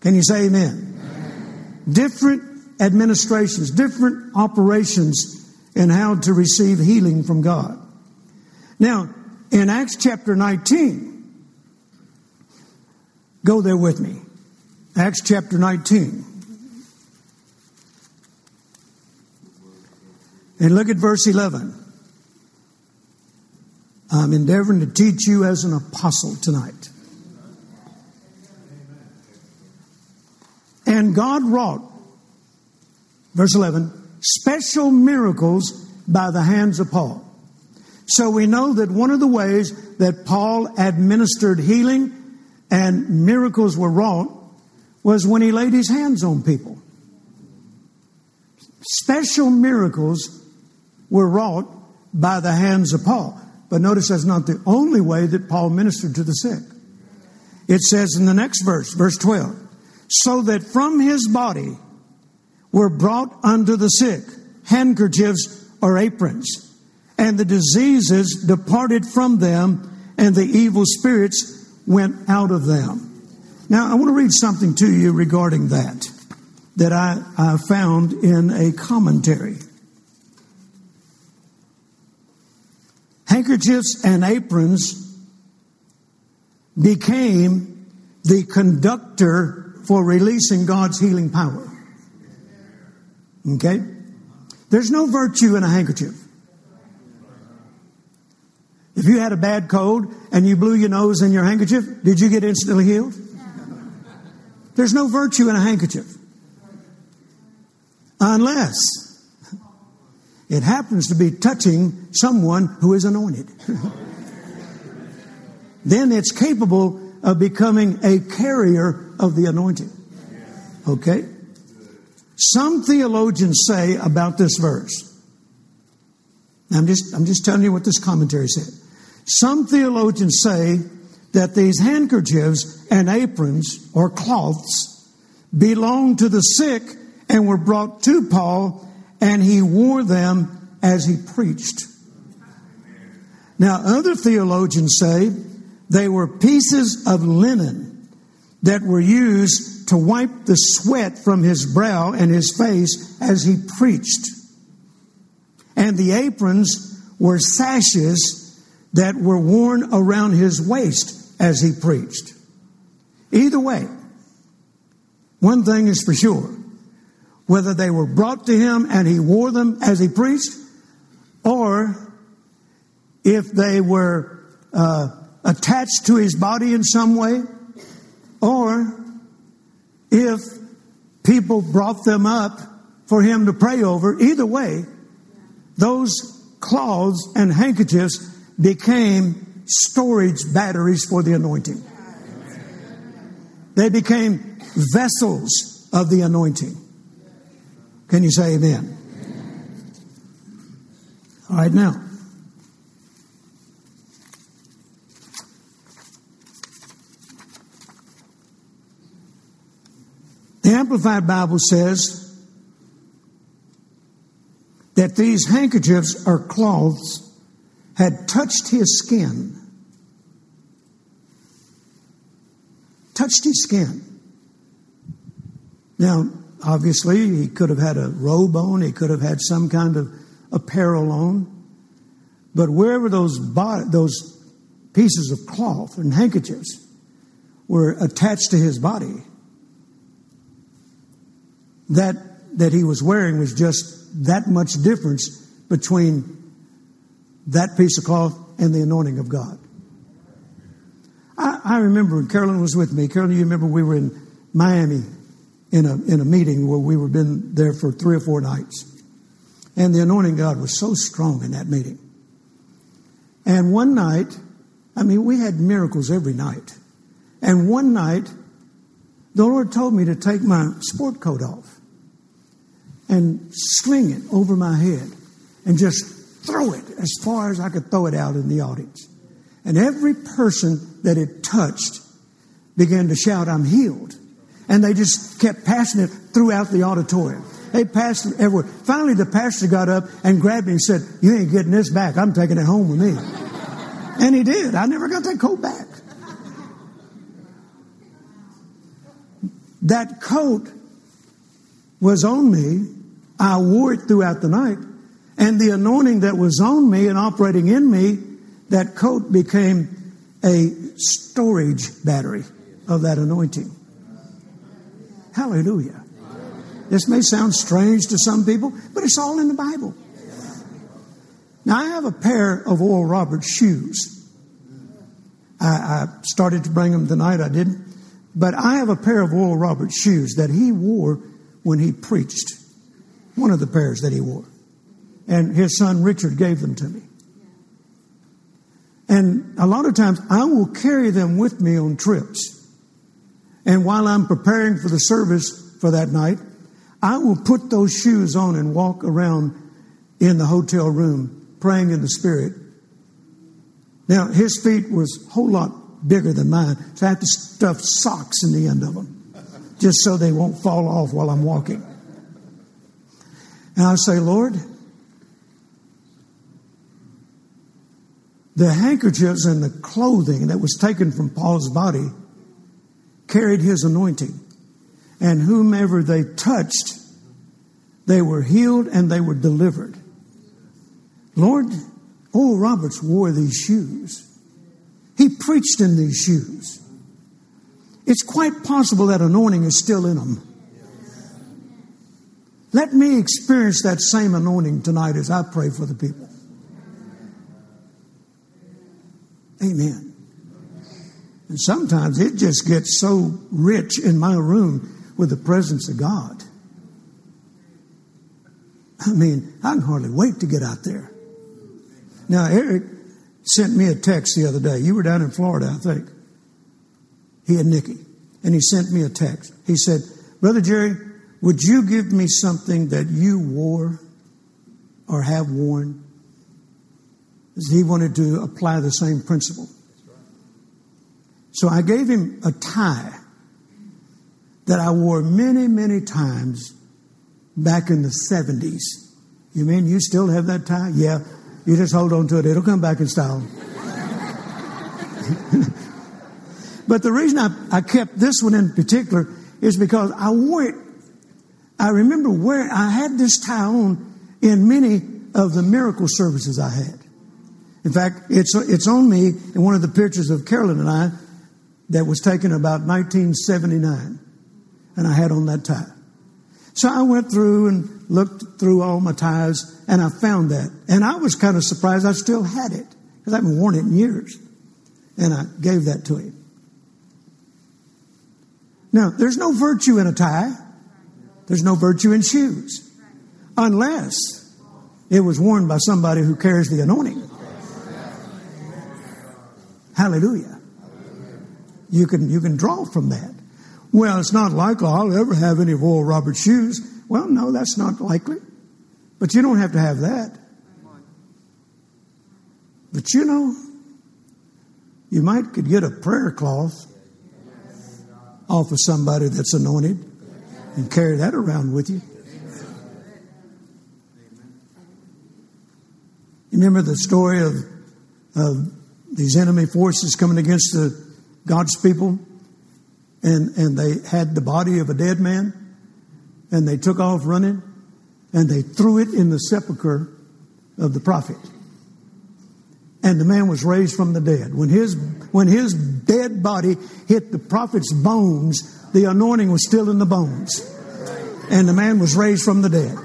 Can you say amen? amen? Different administrations, different operations in how to receive healing from God. Now, in Acts chapter 19, go there with me. Acts chapter 19. And look at verse 11. I'm endeavoring to teach you as an apostle tonight. And God wrought, verse 11, special miracles by the hands of Paul. So we know that one of the ways that Paul administered healing and miracles were wrought was when he laid his hands on people. Special miracles were wrought by the hands of Paul. But notice that's not the only way that Paul ministered to the sick. It says in the next verse, verse 12, so that from his body were brought unto the sick handkerchiefs or aprons, and the diseases departed from them, and the evil spirits went out of them. Now, I want to read something to you regarding that that I, I found in a commentary. Handkerchiefs and aprons became the conductor for releasing God's healing power. Okay? There's no virtue in a handkerchief. If you had a bad cold and you blew your nose in your handkerchief, did you get instantly healed? There's no virtue in a handkerchief. Unless it happens to be touching someone who is anointed. [LAUGHS] then it's capable of becoming a carrier of the anointing. Okay? Some theologians say about this verse. I'm just, I'm just telling you what this commentary said. Some theologians say that these handkerchiefs and aprons or cloths belonged to the sick and were brought to Paul and he wore them as he preached. Now, other theologians say they were pieces of linen that were used to wipe the sweat from his brow and his face as he preached. And the aprons were sashes that were worn around his waist as he preached. Either way, one thing is for sure whether they were brought to him and he wore them as he preached, or if they were uh, attached to his body in some way, or if people brought them up for him to pray over. Either way, those cloths and handkerchiefs became storage batteries for the anointing. They became vessels of the anointing. Can you say amen? All right, now. The Amplified Bible says that these handkerchiefs or cloths had touched his skin. Touched his skin. Now, Obviously, he could have had a robe on, he could have had some kind of apparel on. But wherever those, those pieces of cloth and handkerchiefs were attached to his body, that, that he was wearing was just that much difference between that piece of cloth and the anointing of God. I, I remember Carolyn was with me. Carolyn, you remember we were in Miami in a, in a meeting where we were been there for three or four nights. And the anointing God was so strong in that meeting. And one night, I mean, we had miracles every night. And one night, the Lord told me to take my sport coat off and sling it over my head and just throw it as far as I could throw it out in the audience. And every person that it touched began to shout, I'm healed. And they just kept passing it throughout the auditorium. They passed it everywhere. Finally, the pastor got up and grabbed me and said, You ain't getting this back. I'm taking it home with me. and he did. I never got that coat back. That coat was on me. I wore it throughout the night. And the anointing that was on me and operating in me, that coat became a storage battery of that anointing. Hallelujah. This may sound strange to some people, but it's all in the Bible. Now, I have a pair of Oral Roberts shoes. I, I started to bring them tonight, I didn't. But I have a pair of Oral Roberts shoes that he wore when he preached. One of the pairs that he wore. And his son Richard gave them to me. And a lot of times I will carry them with me on trips. And while I'm preparing for the service for that night, I will put those shoes on and walk around in the hotel room praying in the Spirit. Now, his feet was a whole lot bigger than mine, so I have to stuff socks in the end of them just so they won't fall off while I'm walking. And I say, Lord, the handkerchiefs and the clothing that was taken from Paul's body carried his anointing. And whomever they touched, they were healed and they were delivered. Lord, Oral Roberts wore these shoes. He preached in these shoes. It's quite possible that anointing is still in them. Let me experience that same anointing tonight as I pray for the people. Amen. And sometimes it just gets so rich in my room with the presence of God. I mean, I can hardly wait to get out there. Now, Eric sent me a text the other day. You were down in Florida, I think. He and Nikki. And he sent me a text. He said, Brother Jerry, would you give me something that you wore or have worn? He wanted to apply the same principle. So I gave him a tie that I wore many, many times back in the 70s. You mean you still have that tie? Yeah. You just hold on to it. It'll come back in style. [LAUGHS] but the reason I, I kept this one in particular is because I wore it. I remember where I had this tie on in many of the miracle services I had. In fact, it's, it's on me in one of the pictures of Carolyn and I that was taken about 1979. And I had on that tie. So I went through and looked through all my ties and I found that. And I was kind of surprised I still had it because I haven't worn it in years. And I gave that to him. Now, there's no virtue in a tie. There's no virtue in shoes. Unless it was worn by somebody who carries the anointing. Hallelujah. You can, you can draw from that. Well, it's not likely I'll ever have any of Oral Roberts shoes. Well, no, that's not likely. But you don't have to have that. But you know, you might could get a prayer cloth off of somebody that's anointed and carry that around with you. You remember the story of, of these enemy forces coming against the God's people, and, and they had the body of a dead man, and they took off running, and they threw it in the sepulchre of the prophet. And the man was raised from the dead. When his, when his dead body hit the prophet's bones, the anointing was still in the bones. And the man was raised from the dead.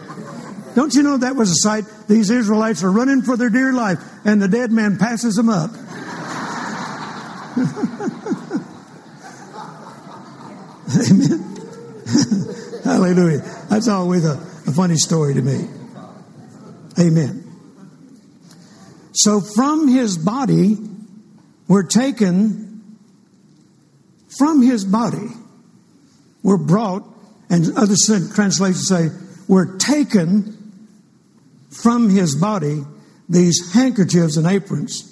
Don't you know that was a sight? These Israelites are running for their dear life, and the dead man passes them up. [LAUGHS] Amen. [LAUGHS] Hallelujah. That's always a, a funny story to me. Amen. So from his body were taken, from his body were brought, and other translations say, were taken from his body these handkerchiefs and aprons,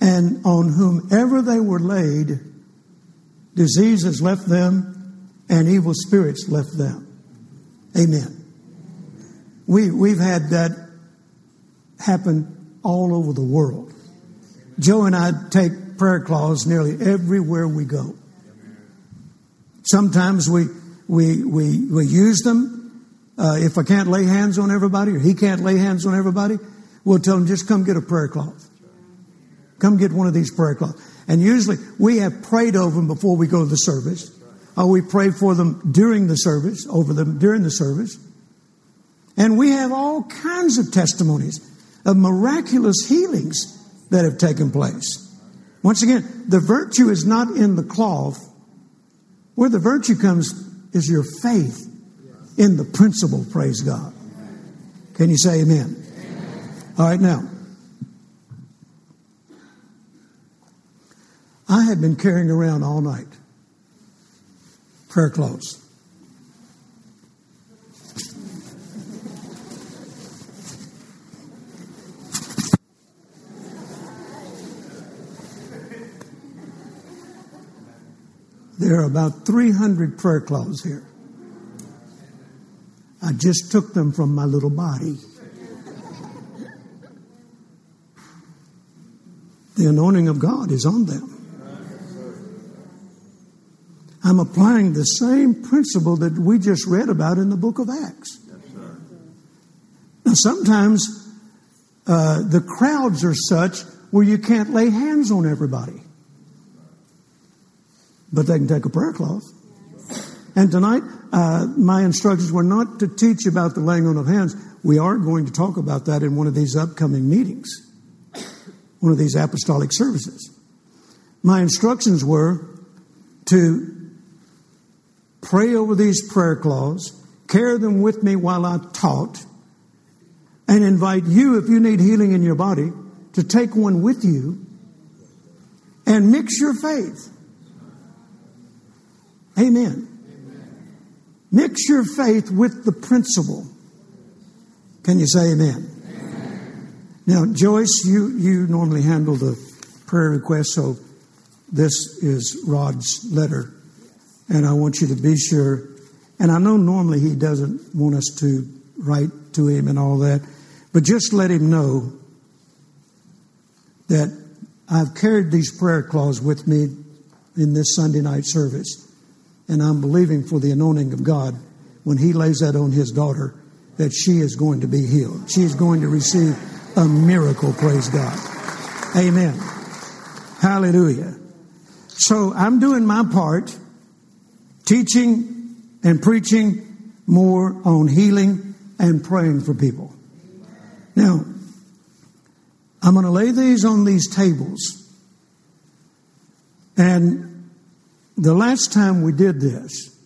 and on whomever they were laid, Diseases left them and evil spirits left them. Amen. We, we've had that happen all over the world. Joe and I take prayer clause nearly everywhere we go. Sometimes we, we, we, we use them. Uh, if I can't lay hands on everybody or he can't lay hands on everybody, we'll tell them just come get a prayer cloth. Come get one of these prayer cloths. And usually we have prayed over them before we go to the service. Or we pray for them during the service, over them during the service. And we have all kinds of testimonies of miraculous healings that have taken place. Once again, the virtue is not in the cloth. Where the virtue comes is your faith in the principle, praise God. Can you say amen? All right, now. I had been carrying around all night prayer clothes. There are about 300 prayer clothes here. I just took them from my little body. The anointing of God is on them. I'm applying the same principle that we just read about in the book of Acts. now, sometimes uh, the crowds are such where you can't lay hands on everybody, but they can take a prayer cloth. And tonight, uh, my instructions were not to teach about the laying on of hands. We are going to talk about that in one of these upcoming meetings, one of these apostolic services. My instructions were to pray over these prayer cloths, carry them with me while I taught, and invite you, if you need healing in your body, to take one with you and mix your faith. Amen. Mix your faith with the principle. Can you say amen? amen? Now, Joyce, you, you normally handle the prayer request, so this is Rod's letter and I want you to be sure. And I know normally he doesn't want us to write to him and all that, but just let him know that I've carried these prayer cloths with me in this Sunday night service, and I'm believing for the anointing of God when he lays that on his daughter that she is going to be healed. She is going to receive a miracle, praise God. Amen. Hallelujah. So I'm doing my part teaching and preaching more on healing and praying for people. Now, I'm going to lay these on these tables. And the last time we did this,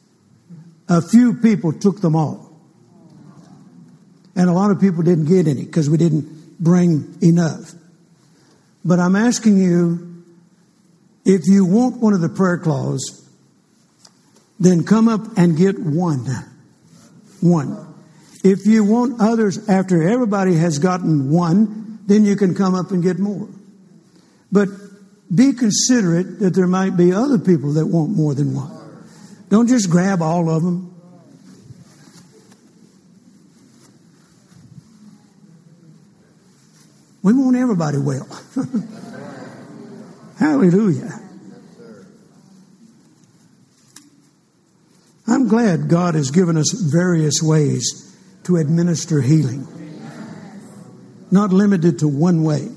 a few people took them all. And a lot of people didn't get any because we didn't bring enough. But I'm asking you if you want one of the prayer cloths, then come up and get one. One. If you want others after everybody has gotten one, then you can come up and get more. But be considerate that there might be other people that want more than one. Don't just grab all of them. We want everybody well. [LAUGHS] Hallelujah. I'm glad God has given us various ways to administer healing, not limited to one way.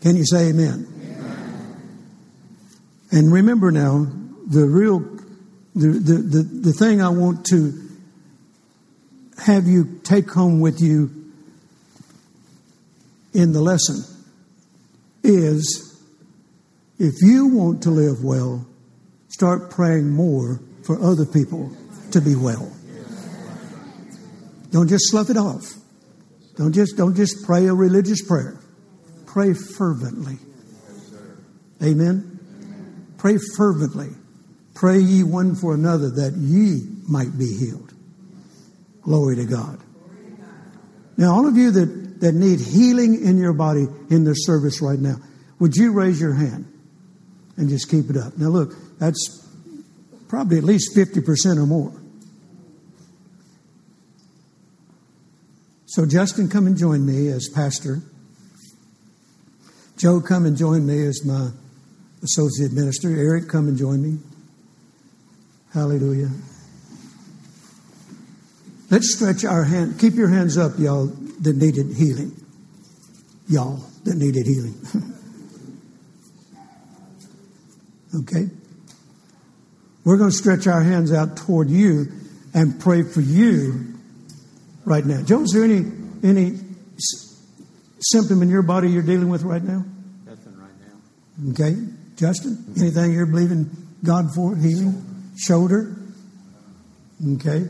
Can you say amen? amen. And remember now, the real, the, the, the, the thing I want to have you take home with you in the lesson is if you want to live well, start praying more for other people to be well. Don't just slough it off. Don't just, don't just pray a religious prayer. Pray fervently. Amen. Pray fervently. Pray ye one for another that ye might be healed. Glory to God. Now, all of you that, that need healing in your body in this service right now, would you raise your hand and just keep it up? Now, look, that's probably at least 50% or more. So, Justin, come and join me as pastor. Joe, come and join me as my associate minister. Eric, come and join me. Hallelujah. Let's stretch our hand. Keep your hands up, y'all that needed healing. Y'all that needed healing. [LAUGHS] okay? We're going to stretch our hands out toward you and pray for you right now. Joe, is there any any symptom in your body you're dealing with right now? Nothing right now. Okay. Justin, anything you're believing God for? Healing? Shoulder? Okay.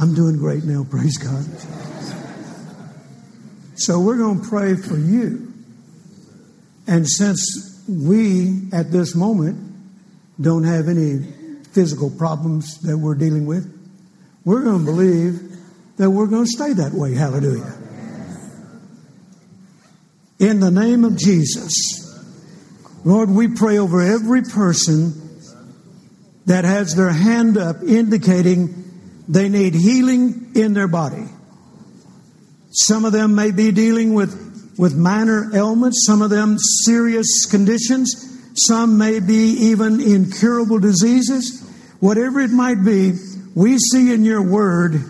I'm doing great now, praise God. So we're going to pray for you. And since we, at this moment, don't have any physical problems that we're dealing with, we're going to believe that we're going to stay that way. Hallelujah. In the name of Jesus, Lord, we pray over every person that has their hand up indicating they need healing in their body. Some of them may be dealing with, with minor ailments, some of them serious conditions, some may be even incurable diseases. Whatever it might be, we see in your word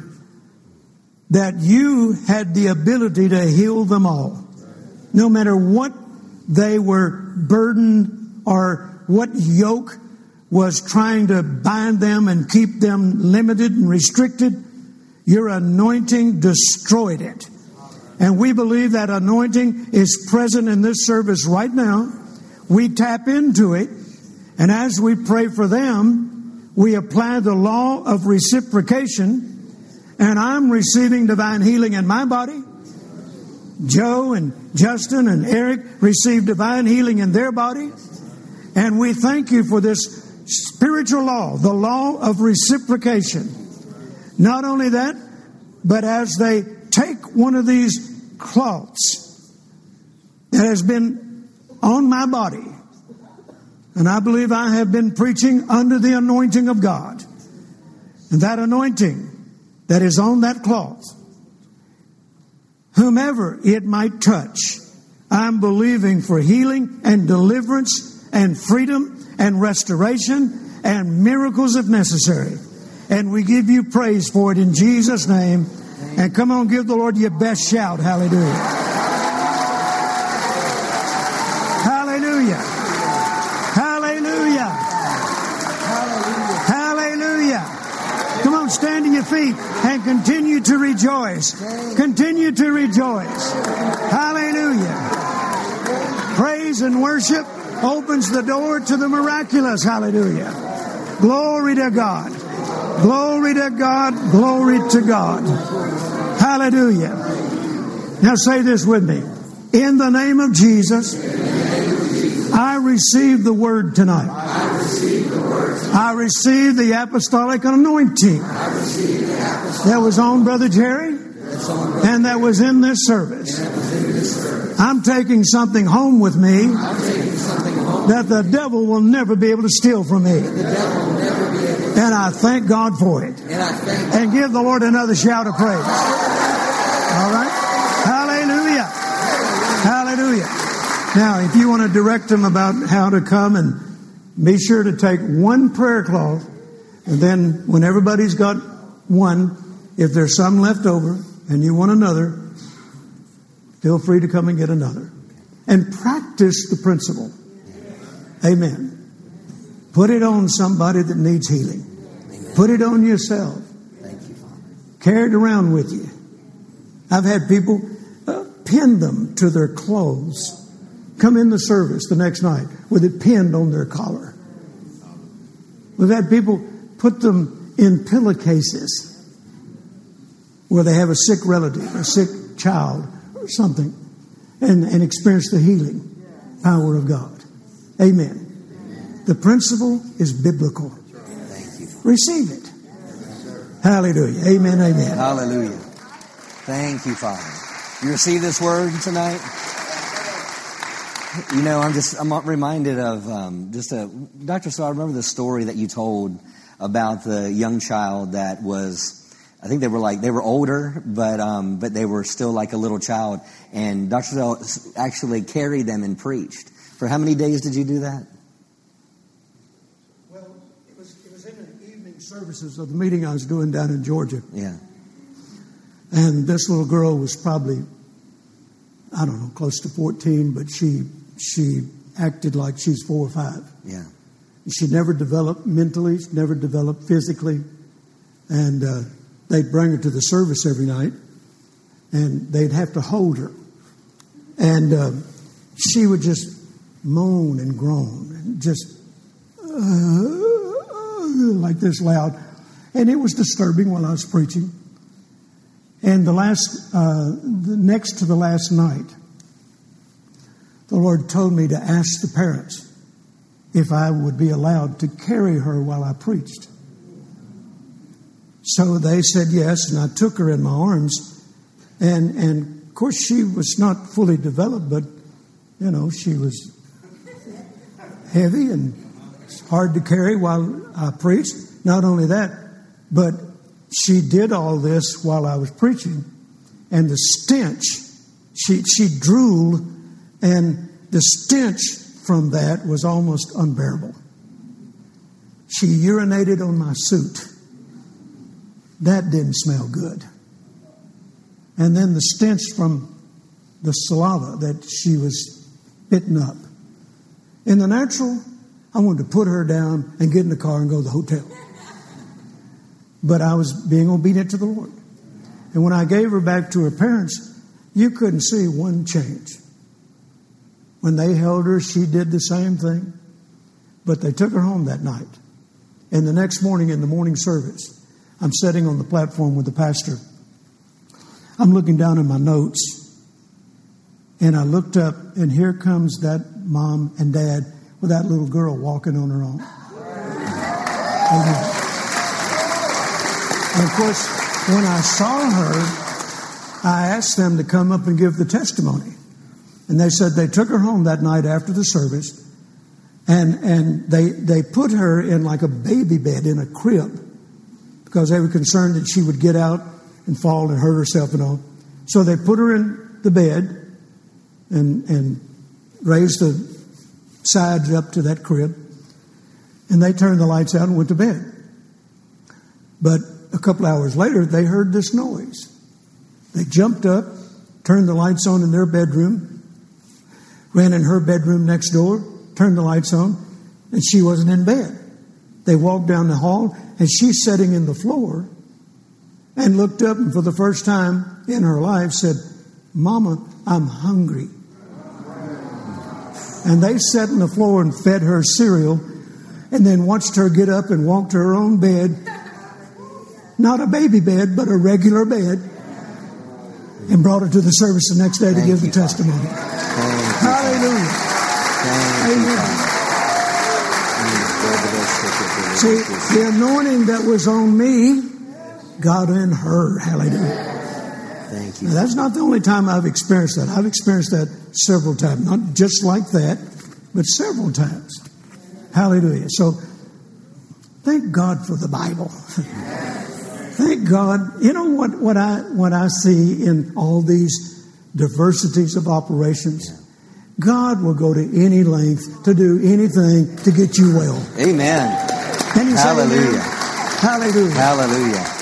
that you had the ability to heal them all. No matter what they were burdened or what yoke was trying to bind them and keep them limited and restricted, your anointing destroyed it. And we believe that anointing is present in this service right now. We tap into it, and as we pray for them, we apply the law of reciprocation, and I'm receiving divine healing in my body. Joe and Justin and Eric receive divine healing in their body. And we thank you for this spiritual law, the law of reciprocation. Not only that, but as they take one of these cloths that has been on my body, and I believe I have been preaching under the anointing of God, and that anointing that is on that cloth, whomever it might touch, I'm believing for healing and deliverance and freedom and restoration and miracles if necessary. And we give you praise for it in Jesus' name. And come on, give the Lord your best shout. Hallelujah. Hallelujah. Hallelujah. Hallelujah. Come on, stand on your feet and continue to rejoice. Continue to rejoice. Hallelujah. Praise and worship opens the door to the miraculous. Hallelujah. Glory to God. Glory to God. Glory to God. Hallelujah. Now say this with me. In the name of Jesus, I receive the word tonight. I receive the apostolic anointing that was on Brother Jerry and that was in this service. I'm taking something home with me that the devil will never be able to steal from me. And I thank God for it. And give the Lord another shout of praise. All right? Hallelujah. Hallelujah. Now, if you want to direct them about how to come and be sure to take one prayer cloth, and then when everybody's got one, if there's some left over and you want another, feel free to come and get another. And practice the principle. Amen. Put it on somebody that needs healing. Amen. Put it on yourself. Thank you, Father. Carry it around with you. I've had people uh, pin them to their clothes. Come in the service the next night with it pinned on their collar. We've had people put them in pillowcases where they have a sick relative, a sick child, or something, and, and experience the healing power of God. Amen. The principle is biblical. Receive it. Hallelujah. Amen. Amen. Hallelujah. Thank you, Father. You receive this word tonight? You know, I'm just, I'm reminded of um, just a, Dr. So I remember the story that you told about the young child that was I think they were like they were older, but um, but they were still like a little child. And Dr. Savelle actually carried them and preached. For how many days did you do that? Well, it was it was in the evening services of the meeting I was doing down in Georgia. Yeah. And this little girl was probably I don't know, close to 14, but she she acted like she's four or five. Yeah. She never developed mentally, she never developed physically, and uh, they'd bring her to the service every night, and they'd have to hold her. And uh, she would just moan and groan and just uh, [LAUGHS] like this loud. And it was disturbing while I was preaching. And the last, uh, the next to the last night, the Lord told me to ask the parents if I would be allowed to carry her while I preached. So they said yes, and I took her in my arms. And, and of course, she was not fully developed, but, you know, she was heavy and hard to carry while I preached. Not only that, but she did all this while I was preaching. And the stench, she, she drooled, and the stench from that was almost unbearable. She urinated on my suit. That didn't smell good. And then the stench from the saliva that she was bitten up. In the natural, I wanted to put her down and get in the car and go to the hotel. But I was being obedient to the Lord. And when I gave her back to her parents, you couldn't see one change. When they held her, she did the same thing. But they took her home that night. And the next morning in the morning service, I'm sitting on the platform with the pastor. I'm looking down at my notes, and I looked up, and here comes that mom and dad with that little girl walking on her own. Amen. Uh, and of course, when I saw her, I asked them to come up and give the testimony. And they said they took her home that night after the service, and, and they, they put her in like a baby bed in a crib because they were concerned that she would get out and fall and hurt herself and all. So they put her in the bed and, and raised the sides up to that crib, and they turned the lights out and went to bed. But a couple hours later, they heard this noise. They jumped up, turned the lights on in their bedroom, ran in her bedroom next door, turned the lights on, and she wasn't in bed. They walked down the hall, and she's sitting in the floor and looked up and for the first time in her life said, Mama, I'm hungry. And they sat on the floor and fed her cereal and then watched her get up and walk to her own bed. Not a baby bed, but a regular bed. And brought her to the service the next day to Thank give the testimony. You, Hallelujah. Amen. See, the anointing that was on me got in her. Hallelujah. Now, that's not the only time I've experienced that. I've experienced that several times. Not just like that, but several times. Hallelujah. So, thank God for the Bible. [LAUGHS] thank God. You know what, what, I, what I see in all these diversities of operations? God will go to any length to do anything to get you well. Amen. Can you say amen? Hallelujah. Hallelujah. Hallelujah.